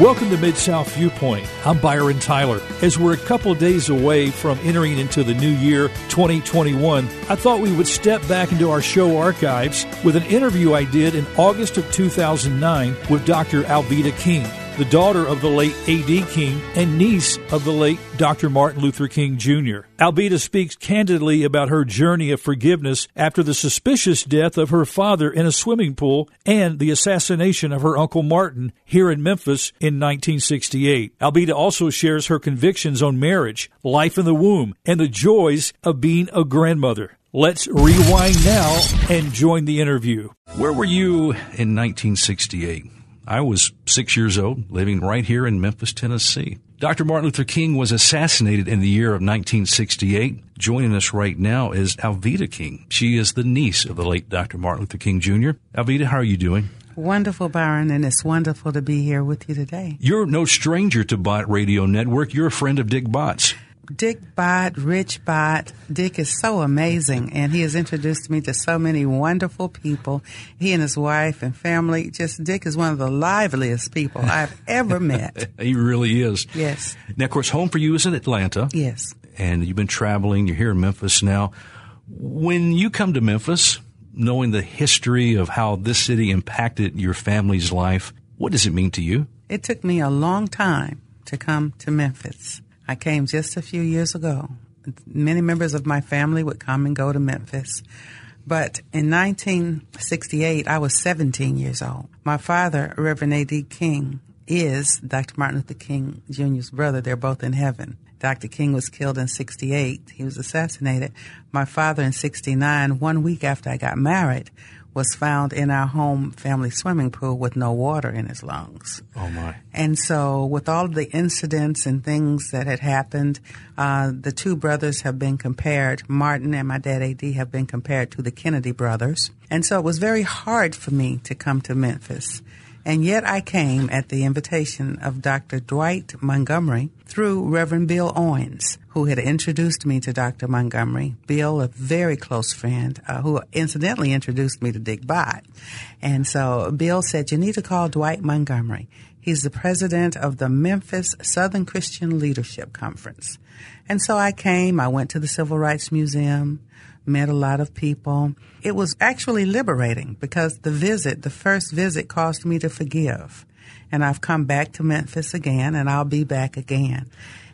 Welcome to Mid South Viewpoint. I'm Byron Tyler. As we're a couple days away from entering into the new year 2021, I thought we would step back into our show archives with an interview I did in August of 2009 with Dr. Alveda King the daughter of the late A.D. King and niece of the late Dr. Martin Luther King Jr. Alveda speaks candidly about her journey of forgiveness after the suspicious death of her father in a swimming pool and the assassination of her uncle Martin here in Memphis in 1968. Alveda also shares her convictions on marriage, life in the womb, and the joys of being a grandmother. Let's rewind now and join the interview. Where were you in 1968? I was six years old, living right here in Memphis, Tennessee. Dr. Martin Luther King was assassinated in the year of 1968. Joining us right now is Alveda King. She is the niece of the late Dr. Martin Luther King Jr. Alveda, how are you doing? Wonderful, Byron, and it's wonderful to be here with you today. You're no stranger to Bott Radio Network. You're a friend of Dick Bott's. Dick Bott, Rich Bott. Dick is so amazing, and he has introduced me to so many wonderful people. He and his wife and family. Just Dick is one of the liveliest people I've ever met. he really is. Yes. Now, of course, home for you is in Atlanta. Yes. And you've been traveling. You're here in Memphis now. When you come to Memphis, knowing the history of how this city impacted your family's life, what does it mean to you? It took me a long time to come to Memphis. I came just a few years ago. Many members of my family would come and go to Memphis. But in 1968, I was 17 years old. My father, Reverend A.D. King, is Dr. Martin Luther King Jr.'s brother. They're both in heaven. Dr. King was killed in 68. He was assassinated. My father in 69, one week after I got married, was found in our home family swimming pool with no water in his lungs. Oh my! And so, with all the incidents and things that had happened, uh, the two brothers have been compared. Martin and my dad, A.D., have been compared to the Kennedy brothers. And so, it was very hard for me to come to Memphis. And yet I came at the invitation of Dr. Dwight Montgomery through Reverend Bill Owens, who had introduced me to Dr. Montgomery. Bill, a very close friend, uh, who incidentally introduced me to Dick Bott. And so Bill said, you need to call Dwight Montgomery. He's the president of the Memphis Southern Christian Leadership Conference. And so I came, I went to the Civil Rights Museum, met a lot of people. It was actually liberating because the visit, the first visit, caused me to forgive. And I've come back to Memphis again, and I'll be back again.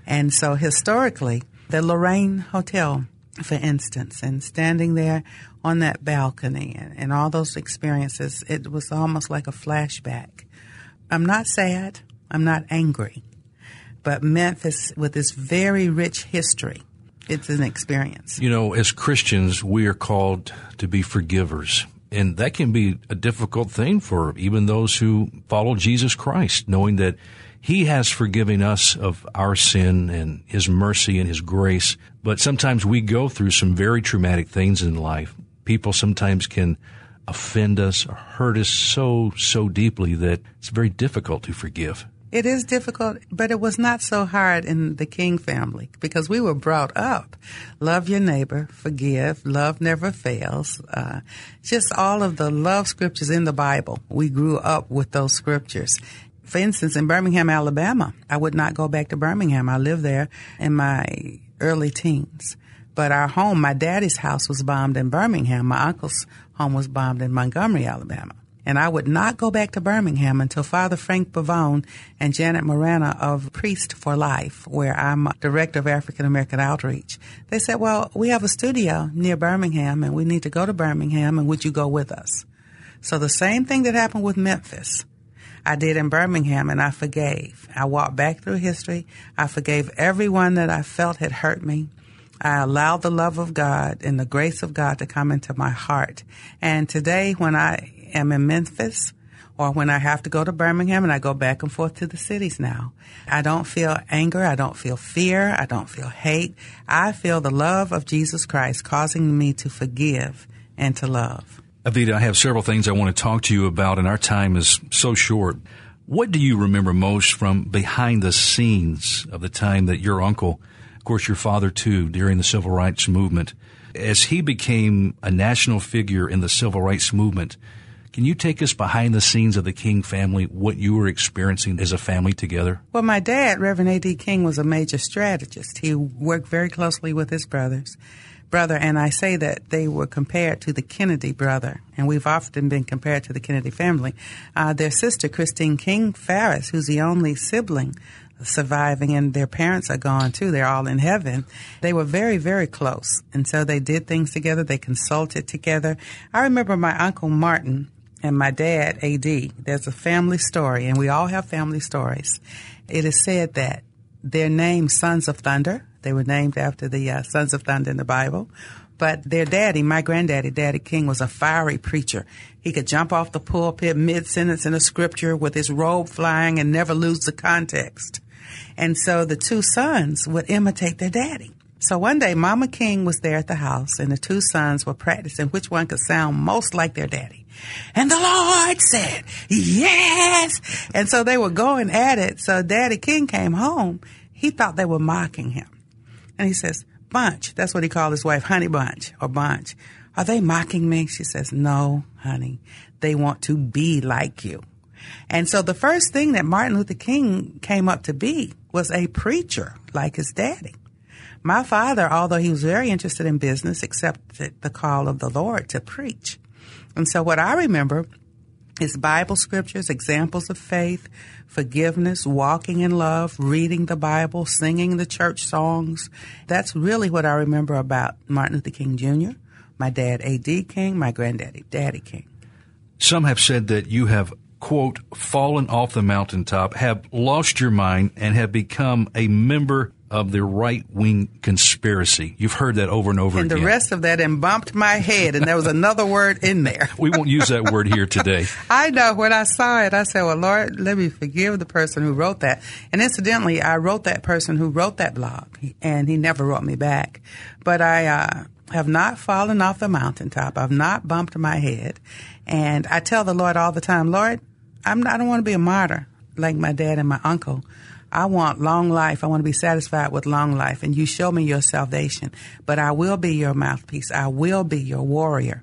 And so historically, the Lorraine Hotel, for instance, and standing there on that balcony and, and all those experiences, it was almost like a flashback. I'm not sad. I'm not angry. But Memphis, with its very rich history, it's an experience. You know, as Christians, we are called to be forgivers. And that can be a difficult thing for even those who follow Jesus Christ, knowing that He has forgiven us of our sin and His mercy and His grace. But sometimes we go through some very traumatic things in life. People sometimes can offend us or hurt us so, so deeply that it's very difficult to forgive. It is difficult, but it was not so hard in the King family because we were brought up. Love your neighbor, forgive, love never fails. Uh, just all of the love scriptures in the Bible. We grew up with those scriptures. For instance, in Birmingham, Alabama, I would not go back to Birmingham. I lived there in my early teens. But our home, my daddy's house was bombed in Birmingham. My uncle's home was bombed in Montgomery, Alabama and I would not go back to Birmingham until Father Frank Pavone and Janet Morana of Priest for Life, where I'm director of African American Outreach. They said, well, we have a studio near Birmingham and we need to go to Birmingham and would you go with us? So the same thing that happened with Memphis, I did in Birmingham and I forgave. I walked back through history. I forgave everyone that I felt had hurt me. I allowed the love of God and the grace of God to come into my heart. And today, when I am in Memphis or when I have to go to Birmingham and I go back and forth to the cities now. I don't feel anger. I don't feel fear. I don't feel hate. I feel the love of Jesus Christ causing me to forgive and to love. Alveda, I have several things I want to talk to you about, and our time is so short. What do you remember most from behind the scenes of the time that your uncle, of course, your father too, during the civil rights movement, as he became a national figure in the civil rights movement, Can you take us behind the scenes of the King family, what you were experiencing as a family together? Well, my dad, Reverend A.D. King, was a major strategist. He worked very closely with his brothers. Brother, and I say that they were compared to the Kennedy brother, and we've often been compared to the Kennedy family. Uh, their sister, Christine King Farris, who's the only sibling surviving and their parents are gone too. They're all in heaven. They were very, very close. And so they did things together. They consulted together. I remember my uncle Martin and my dad, AD. There's a family story and we all have family stories. It is said that their name, Sons of Thunder, they were named after the uh, Sons of Thunder in the Bible. But their daddy, my granddaddy, Daddy King, was a fiery preacher. He could jump off the pulpit mid sentence in a scripture with his robe flying and never lose the context. And so the two sons would imitate their daddy. So one day, Mama King was there at the house, and the two sons were practicing which one could sound most like their daddy. And the Lord said, Yes! And so they were going at it. So Daddy King came home. He thought they were mocking him. And he says, Bunch, that's what he called his wife, Honey Bunch or Bunch. Are they mocking me? She says, No, honey. They want to be like you. And so the first thing that Martin Luther King came up to be was a preacher like his daddy. My father, although he was very interested in business, accepted the call of the Lord to preach. And so what I remember is Bible scriptures, examples of faith, forgiveness, walking in love, reading the Bible, singing the church songs. That's really what I remember about Martin Luther King Jr., my dad, A.D. King, my granddaddy, Daddy King. Some have said that you have quote, fallen off the mountaintop, have lost your mind, and have become a member of the right wing conspiracy. You've heard that over and over and again. And the rest of that and bumped my head, and there was another word in there. we won't use that word here today. I know. When I saw it, I said, Well, Lord, let me forgive the person who wrote that. And incidentally, I wrote that person who wrote that blog, and he never wrote me back. But I, uh, have not fallen off the mountaintop. I've not bumped my head. And I tell the Lord all the time, Lord, I'm, I don't want to be a martyr like my dad and my uncle. I want long life. I want to be satisfied with long life. And you show me your salvation. But I will be your mouthpiece. I will be your warrior.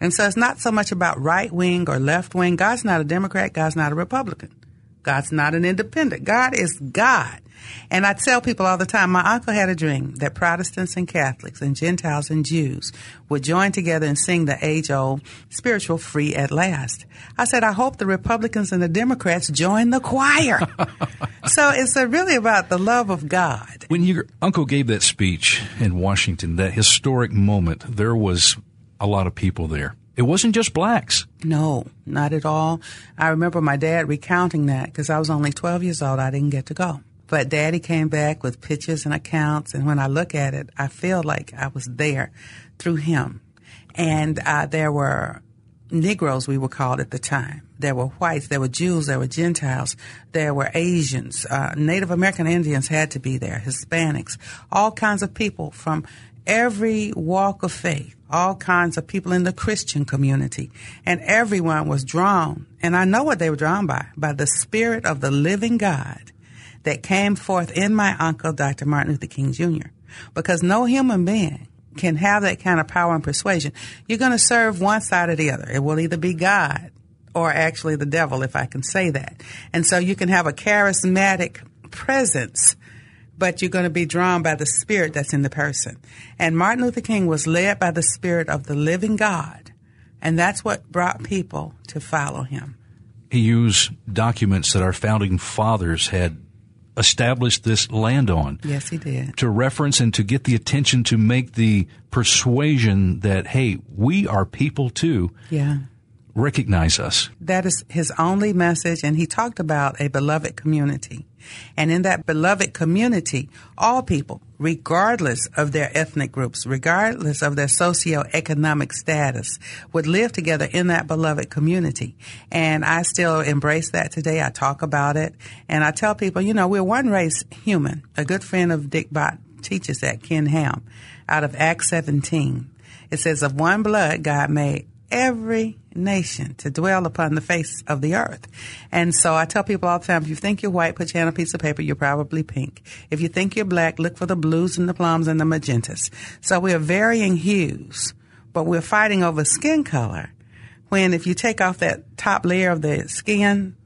And so it's not so much about right wing or left wing. God's not a Democrat. God's not a Republican. God's not an independent. God is God. And I tell people all the time, my uncle had a dream that Protestants and Catholics and Gentiles and Jews would join together and sing the age old spiritual free at last. I said, I hope the Republicans and the Democrats join the choir. so it's really about the love of God. When your uncle gave that speech in Washington, that historic moment, there was a lot of people there. It wasn't just blacks. No, not at all. I remember my dad recounting that because I was only 12 years old. I didn't get to go. But daddy came back with pictures and accounts. And when I look at it, I feel like I was there through him. And uh, there were Negroes, we were called at the time. There were whites, there were Jews, there were Gentiles, there were Asians, uh, Native American Indians had to be there, Hispanics, all kinds of people from every walk of faith, all kinds of people in the Christian community, and everyone was drawn. And I know what they were drawn by, by the Spirit of the living God that came forth in my uncle, Dr. Martin Luther King Jr. Because no human being can have that kind of power and persuasion. You're going to serve one side or the other. It will either be God or actually the devil, if I can say that. And so you can have a charismatic presence, but you're going to be drawn by the spirit that's in the person. And Martin Luther King was led by the spirit of the living God. And that's what brought people to follow him. He used documents that our founding fathers had established this land on. Yes, he did. To reference and to get the attention to make the persuasion that, hey, we are people too. Yeah. Recognize us. That is his only message. And he talked about a beloved community. And in that beloved community, all people, regardless of their ethnic groups, regardless of their socioeconomic status, would live together in that beloved community. And I still embrace that today. I talk about it. And I tell people, you know, we're one race human. A good friend of Dick Bott teaches that, Ken Ham, out of Acts 17. It says, of one blood God made every nation to dwell upon the face of the earth. And so I tell people all the time, if you think you're white, put your hand on a piece of paper, you're probably pink. If you think you're black, look for the blues and the plums and the magentas. So we're varying hues, but we're fighting over skin color when if you take off that top layer of the skin,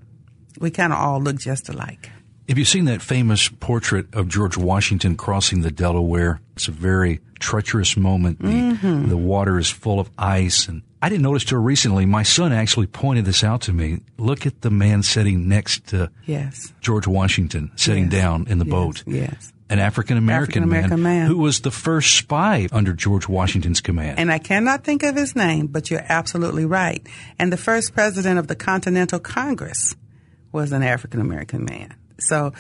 we kind of all look just alike. Have you seen that famous portrait of George Washington crossing the Delaware? It's a very treacherous moment. The, mm-hmm. the water is full of ice. And I didn't notice till recently. My son actually pointed this out to me. Look at the man sitting next to yes. George Washington, sitting yes. down in the yes. boat. Yes. An African American man, man who was the first spy under George Washington's command. And I cannot think of his name, but you're absolutely right. And the first president of the Continental Congress was an African American man. So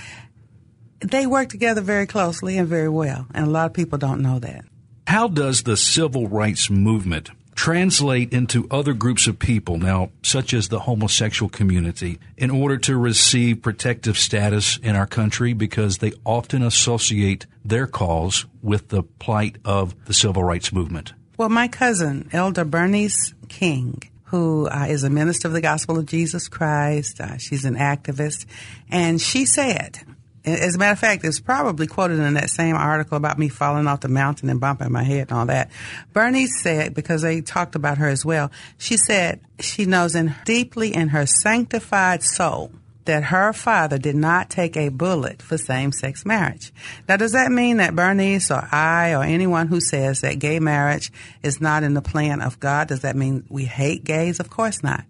they work together very closely and very well, and a lot of people don't know that. How does the civil rights movement translate into other groups of people now, such as the homosexual community, in order to receive protective status in our country because they often associate their cause with the plight of the civil rights movement? Well, my cousin, Elder Bernice King, who uh, is a minister of the gospel of Jesus Christ. Uh, she's an activist. And she said, as a matter of fact, it's probably quoted in that same article about me falling off the mountain and bumping my head and all that. Bernice said, because they talked about her as well, she said she knows in deeply in her sanctified soul that her father did not take a bullet for same-sex marriage. Now, does that mean that Bernice or I or anyone who says that gay marriage is not in the plan of God, does that mean we hate gays? Of course not.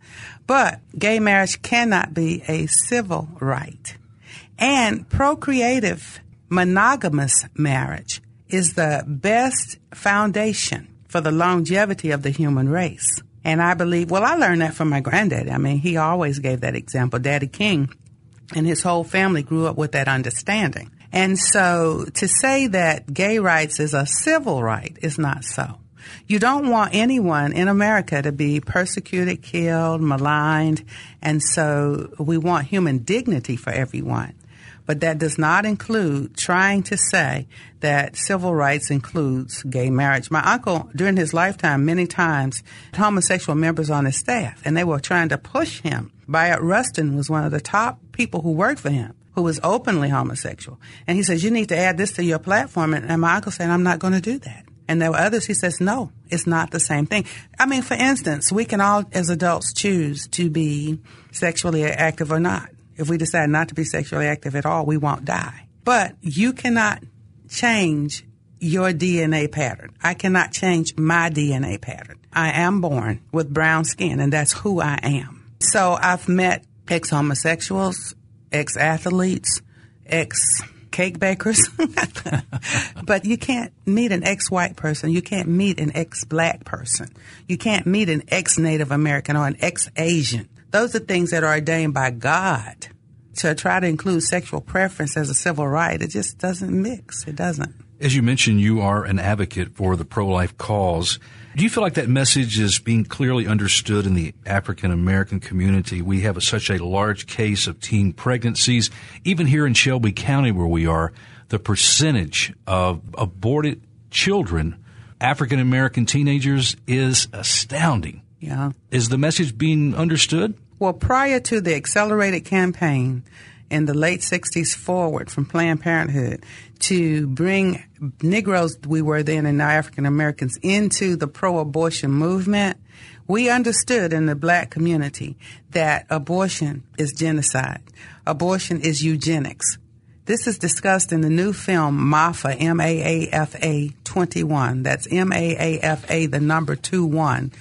But gay marriage cannot be a civil right. And procreative monogamous marriage is the best foundation for the longevity of the human race. And I believe, well, I learned that from my granddaddy. I mean, he always gave that example. Daddy King and his whole family grew up with that understanding. And so to say that gay rights is a civil right is not so. You don't want anyone in America to be persecuted, killed, maligned, and so we want human dignity for everyone but that does not include trying to say that civil rights includes gay marriage. My uncle, during his lifetime, many times had homosexual members on his staff, and they were trying to push him. Bayard Rustin was one of the top people who worked for him who was openly homosexual. And he says, you need to add this to your platform. And, and my uncle said, I'm not going to do that. And there were others, he says, no, it's not the same thing. I mean, for instance, we can all, as adults, choose to be sexually active or not. If we decide not to be sexually active at all, we won't die. But you cannot change your DNA pattern. I cannot change my DNA pattern. I am born with brown skin, and that's who I am. So I've met ex homosexuals, ex athletes, ex cake bakers. but you can't meet an ex white person. You can't meet an ex black person. You can't meet an ex Native American or an ex Asian. Those are things that are ordained by God. To try to include sexual preference as a civil right, it just doesn't mix. It doesn't. As you mentioned, you are an advocate for the pro-life cause. Do you feel like that message is being clearly understood in the African American community? We have a, such a large case of teen pregnancies. Even here in Shelby County where we are, the percentage of aborted children, African American teenagers, is astounding. Yeah. Is the message being understood? Well, prior to the accelerated campaign in the late 60s forward from Planned Parenthood to bring Negroes, we were then, and now African Americans, into the pro abortion movement, we understood in the black community that abortion is genocide, abortion is eugenics. This is discussed in the new film Maafa, M A A F A 21. That's M A A F A, the number 2 1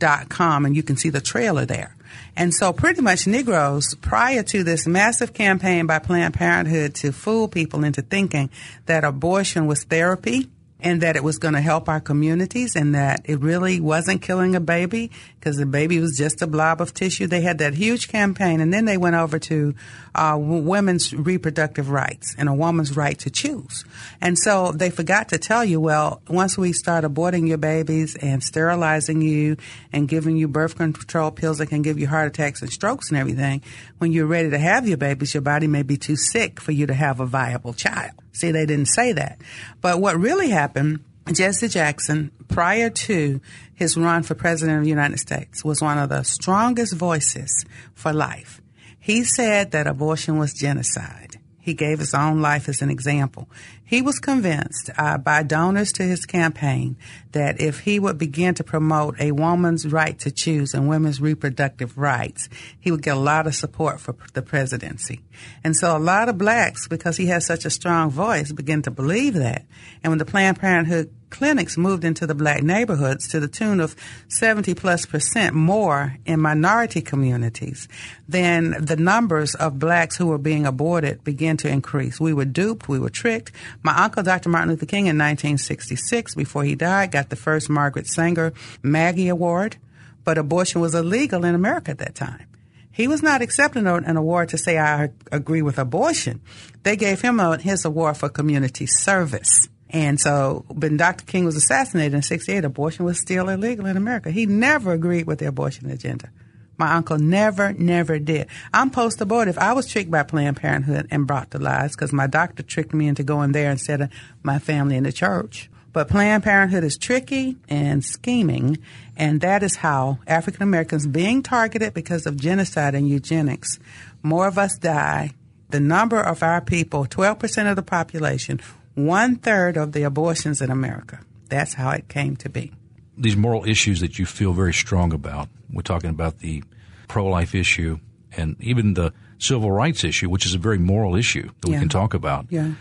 dot com, and you can see the trailer there. And so pretty much Negroes, prior to this massive campaign by Planned Parenthood to fool people into thinking that abortion was therapy and that it was going to help our communities and that it really wasn't killing a baby because the baby was just a blob of tissue. They had that huge campaign and then they went over to uh, women's reproductive rights and a woman's right to choose. And so they forgot to tell you, well, once we start aborting your babies and sterilizing you and giving you birth control pills that can give you heart attacks and strokes and everything, when you're ready to have your babies, your body may be too sick for you to have a viable child. See, they didn't say that. But what really happened, Jesse Jackson, prior to his run for president of the United States, was one of the strongest voices for life. He said that abortion was genocide. He gave his own life as an example. He was convinced uh, by donors to his campaign that if he would begin to promote a woman's right to choose and women's reproductive rights, he would get a lot of support for the presidency. And so a lot of blacks, because he has such a strong voice, begin to believe that. And when the Planned Parenthood clinics moved into the black neighborhoods to the tune of 70 plus percent more in minority communities, then the numbers of blacks who were being aborted began to increase. We were duped, we were tricked. My uncle, Dr. Martin Luther King, in 1966, before he died, got the first Margaret Sanger Maggie Award, but abortion was illegal in America at that time. He was not accepting an award to say, I agree with abortion. They gave him his award for community service. And so when Dr. King was assassinated in 68, abortion was still illegal in America. He never agreed with the abortion agenda. My uncle never, never did. I'm post abortive. I was tricked by Planned Parenthood and brought to lies because my doctor tricked me into going there instead of my family in the church. But Planned Parenthood is tricky and scheming, and that is how African Americans being targeted because of genocide and eugenics. More of us die. The number of our people, 12% of the population, one third of the abortions in America. That's how it came to be. These moral issues that you feel very strong about, we're talking about the pro life issue and even the civil rights issue, which is a very moral issue that yeah. we can talk about. Yeah.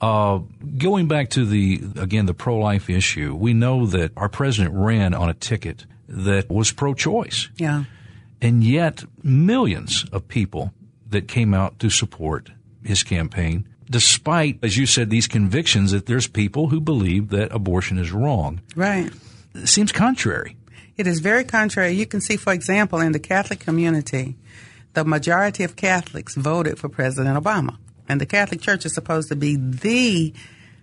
Uh, going back to the, again, the pro life issue, we know that our president ran on a ticket that was pro choice. Yeah. And yet, millions of people that came out to support his campaign despite, as you said, these convictions that there's people who believe that abortion is wrong. Right. It seems contrary. It is very contrary. You can see, for example, in the Catholic community, the majority of Catholics voted for President Obama. And the Catholic Church is supposed to be the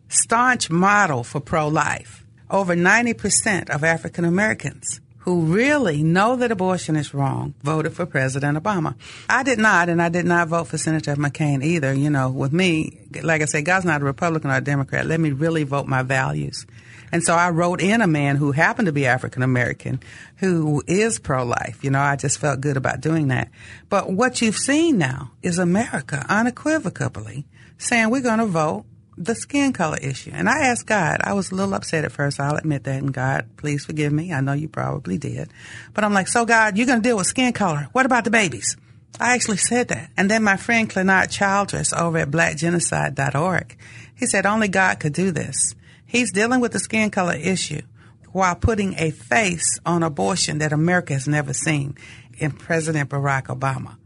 staunch model for pro life. Over 90% of African Americans who really know that abortion is wrong voted for President Obama. I did not, and I did not vote for Senator McCain either. You know, with me, like I said, God's not a Republican or a Democrat. Let me really vote my values. And so I wrote in a man who happened to be African American who is pro life. You know, I just felt good about doing that. But what you've seen now is America unequivocally saying we're going to vote the skin color issue. And I asked God, I was a little upset at first, I'll admit that. And God, please forgive me. I know you probably did. But I'm like, so God, you're going to deal with skin color. What about the babies? I actually said that. And then my friend Clenard Childress over at blackgenocide.org, he said only God could do this. He's dealing with the skin color issue while putting a face on abortion that America has never seen in President Barack Obama.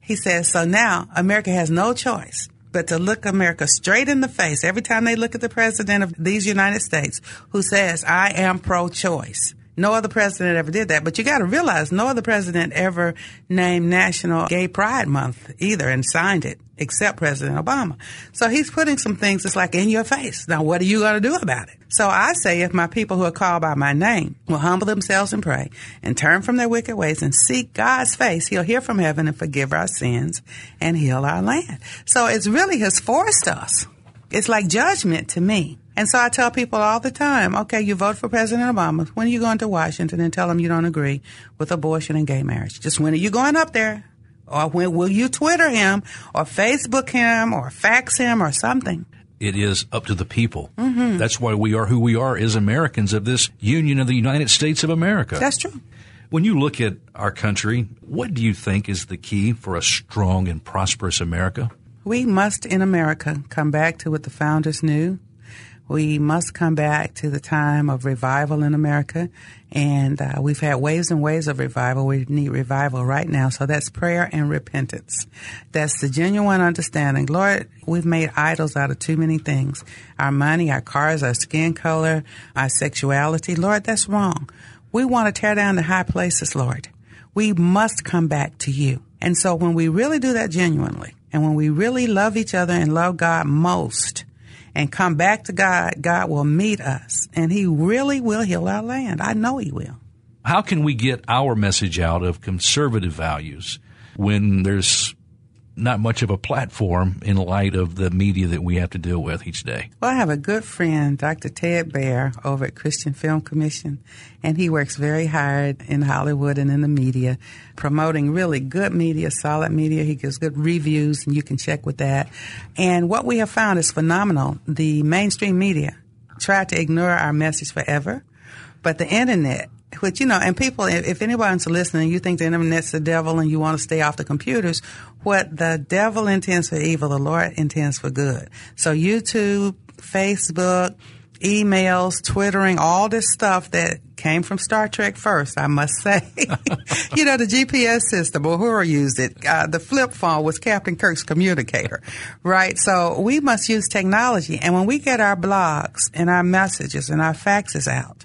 He says, so now America has no choice but to look America straight in the face every time they look at the president of these United States who says, I am pro choice. No other president ever did that. But you got to realize no other president ever named National Gay Pride Month either and signed it except President Obama. So he's putting some things that's like in your face. Now, what are you going to do about it? So I say if my people who are called by my name will humble themselves and pray and turn from their wicked ways and seek God's face, he'll hear from heaven and forgive our sins and heal our land. So it's really has forced us. It's like judgment to me. And so I tell people all the time, okay, you vote for President Obama. When are you going to Washington and tell them you don't agree with abortion and gay marriage? Just when are you going up there? Or when will you Twitter him or Facebook him or fax him or something? It is up to the people. Mm-hmm. That's why we are who we are as Americans of this Union of the United States of America. That's true. When you look at our country, what do you think is the key for a strong and prosperous America? We must, in America, come back to what the founders knew we must come back to the time of revival in America. And uh, we've had waves and waves of revival. We need revival right now. So that's prayer and repentance. That's the genuine understanding. Lord, we've made idols out of too many things our money, our cars, our skin color, our sexuality. Lord, that's wrong. We want to tear down the high places, Lord. We must come back to you. And so when we really do that genuinely, and when we really love each other and love God most, and come back to God, God will meet us and He really will heal our land. I know He will. How can we get our message out of conservative values when there's not much of a platform in light of the media that we have to deal with each day. Well, I have a good friend, Dr. Ted Baehr, over at Christian Film Commission, and he works very hard in Hollywood and in the media, promoting really good media, solid media. He gives good reviews, and you can check with that. And what we have found is phenomenal. The mainstream media tried to ignore our message forever, but the internet which you know, and people, if anyone's listening, you think the internet's the devil and you want to stay off the computers, what the devil intends for evil, the Lord intends for good. So YouTube, Facebook, emails, twittering, all this stuff that came from Star Trek first, I must say. you know, the GPS system, Uhura used it. Uh, the flip phone was Captain Kirk's communicator, right? So we must use technology. And when we get our blogs and our messages and our faxes out,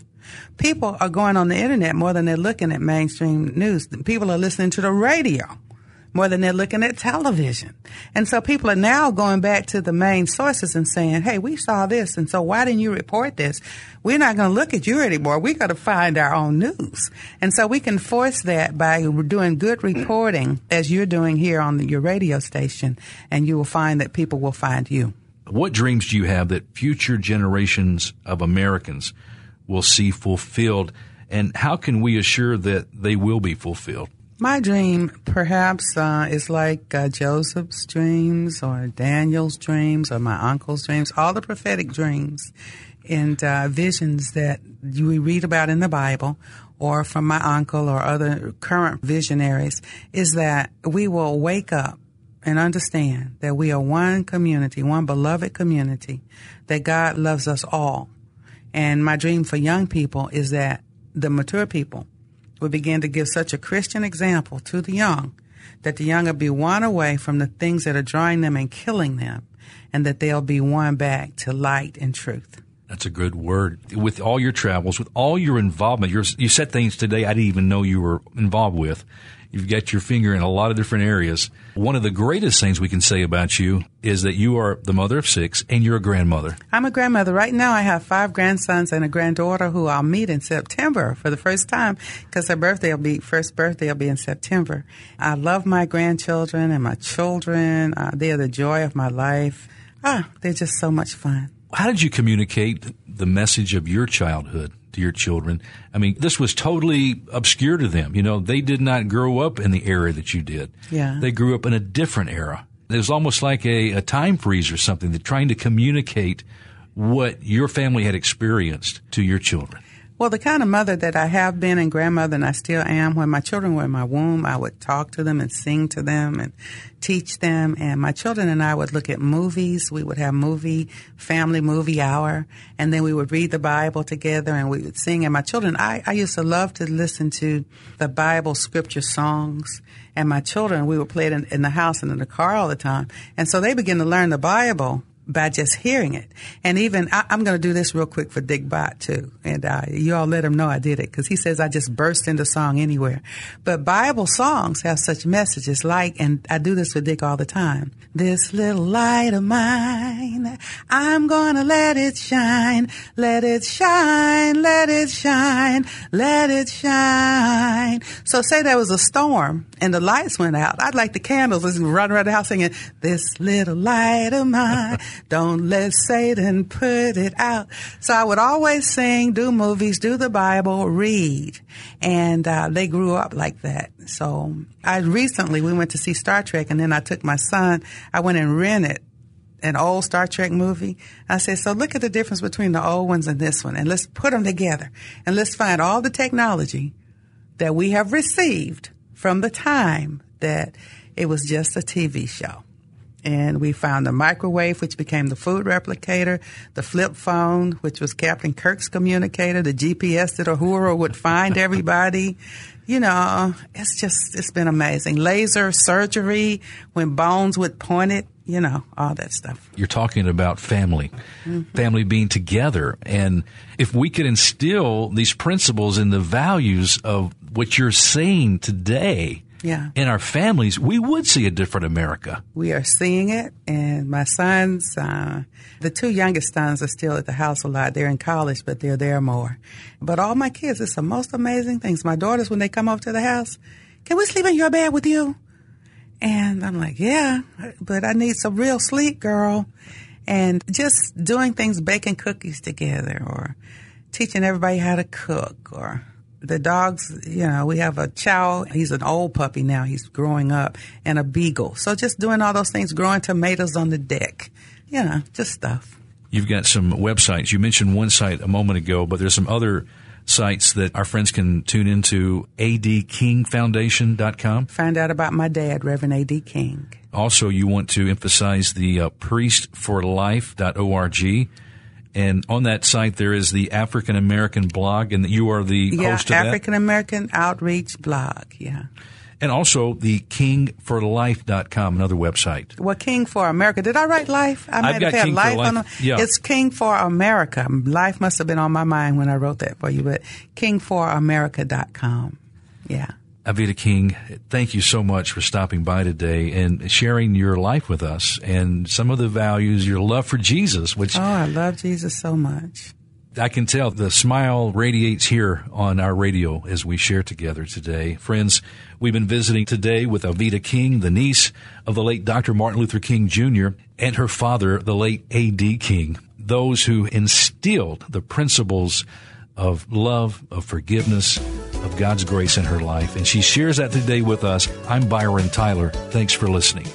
people are going on the internet more than they're looking at mainstream news. People are listening to the radio more than they're looking at television. And so people are now going back to the main sources and saying, hey, we saw this, and so why didn't you report this? We're not going to look at you anymore. we got to find our own news. And so we can force that by doing good reporting, as you're doing here on your radio station, and you will find that people will find you. What dreams do you have that future generations of Americans – will see fulfilled? And how can we assure that they will be fulfilled? My dream, perhaps, uh, is like uh, Joseph's dreams or Daniel's dreams or my uncle's dreams, all the prophetic dreams and uh, visions that we read about in the Bible or from my uncle or other current visionaries, is that we will wake up and understand that we are one community, one beloved community, that God loves us all and my dream for young people is that the mature people will begin to give such a Christian example to the young that the young will be won away from the things that are drawing them and killing them, and that they'll be won back to light and truth. That's a good word. With all your travels, with all your involvement, you said things today I didn't even know you were involved with. You've got your finger in a lot of different areas. One of the greatest things we can say about you is that you are the mother of six and you're a grandmother. I'm a grandmother. Right now, I have five grandsons and a granddaughter who I'll meet in September for the first time because her birthday will be, first birthday will be in September. I love my grandchildren and my children. Uh, they are the joy of my life. Ah, they're just so much fun. How did you communicate the message of your childhood? To your children. I mean, this was totally obscure to them. You know, they did not grow up in the era that you did. Yeah. They grew up in a different era. It was almost like a, a time freeze or something. They're trying to communicate what your family had experienced to your children. Well, the kind of mother that I have been and grandmother and I still am, when my children were in my womb, I would talk to them and sing to them and teach them. And my children and I would look at movies. We would have movie, family movie hour. And then we would read the Bible together and we would sing. And my children, I, I used to love to listen to the Bible scripture songs. And my children, we would play it in, in the house and in the car all the time. And so they begin to learn the Bible by just hearing it. And even I, am going to do this real quick for Dick Bott too, and uh, you all let him know I did it because he says I just burst into song anywhere. But Bible songs have such messages like, and I do this with Dick all the time. This little light of mine, I'm to let it shine, let it shine, let it shine, let it shine. So say there was a storm and the lights went out. I'd like the candles just run around the house singing, this little light of mine. Don't let Satan put it out. So I would always sing, do movies, do the Bible, read. And uh, they grew up like that. So I recently, we went to see Star Trek and then I took my son, I went and rented an old Star Trek movie. I said, so look at the difference between the old ones and this one and let's put them together and let's find all the technology that we have received from the time that it was just a TV show and we found the microwave, which became the food replicator, the flip phone, which was Captain Kirk's communicator, the GPS that Uhura would find everybody. You know, it's just, it's been amazing. Laser surgery, when bones would point it, you know, all that stuff. You're talking about family, mm-hmm. family being together. And if we could instill these principles and the values of what you're saying today, yeah. in our families, we would see a different America. We are seeing it, and my sons, uh, the two youngest sons, are still at the house a lot. They're in college, but they're there more. But all my kids, it's the most amazing things. My daughters, when they come over to the house, can we sleep in your bed with you? And I'm like, yeah, but I need some real sleep, girl. And just doing things, baking cookies together or teaching everybody how to cook or the dogs, you know, we have a chow. He's an old puppy now. He's growing up and a beagle. So just doing all those things, growing tomatoes on the deck, you know, just stuff. You've got some websites. You mentioned one site a moment ago, but there's some other sites that our friends can tune into adkingfoundation.com. Find out about my dad, Reverend A.D. King. Also, you want to emphasize the uh, priestforlife.org. And on that site, there is the African American blog, and you are the yeah, host of African American Outreach blog. Yeah. And also the kingforlife.com, another website. Well, King for America. Did I write life? I might have had King life, life. on the, yeah. It's King for America. Life must have been on my mind when I wrote that for you, but kingforamerica.com. Yeah. Alveda King, thank you so much for stopping by today and sharing your life with us and some of the values, your love for Jesus, which. Oh, I love Jesus so much. I can tell the smile radiates here on our radio as we share together today. Friends, we've been visiting today with Alveda King, the niece of the late Dr. Martin Luther King Jr., and her father, the late A.D. King, those who instilled the principles of love, of forgiveness, of God's grace in her life. And she shares that today with us. I'm Byron Tyler. Thanks for listening.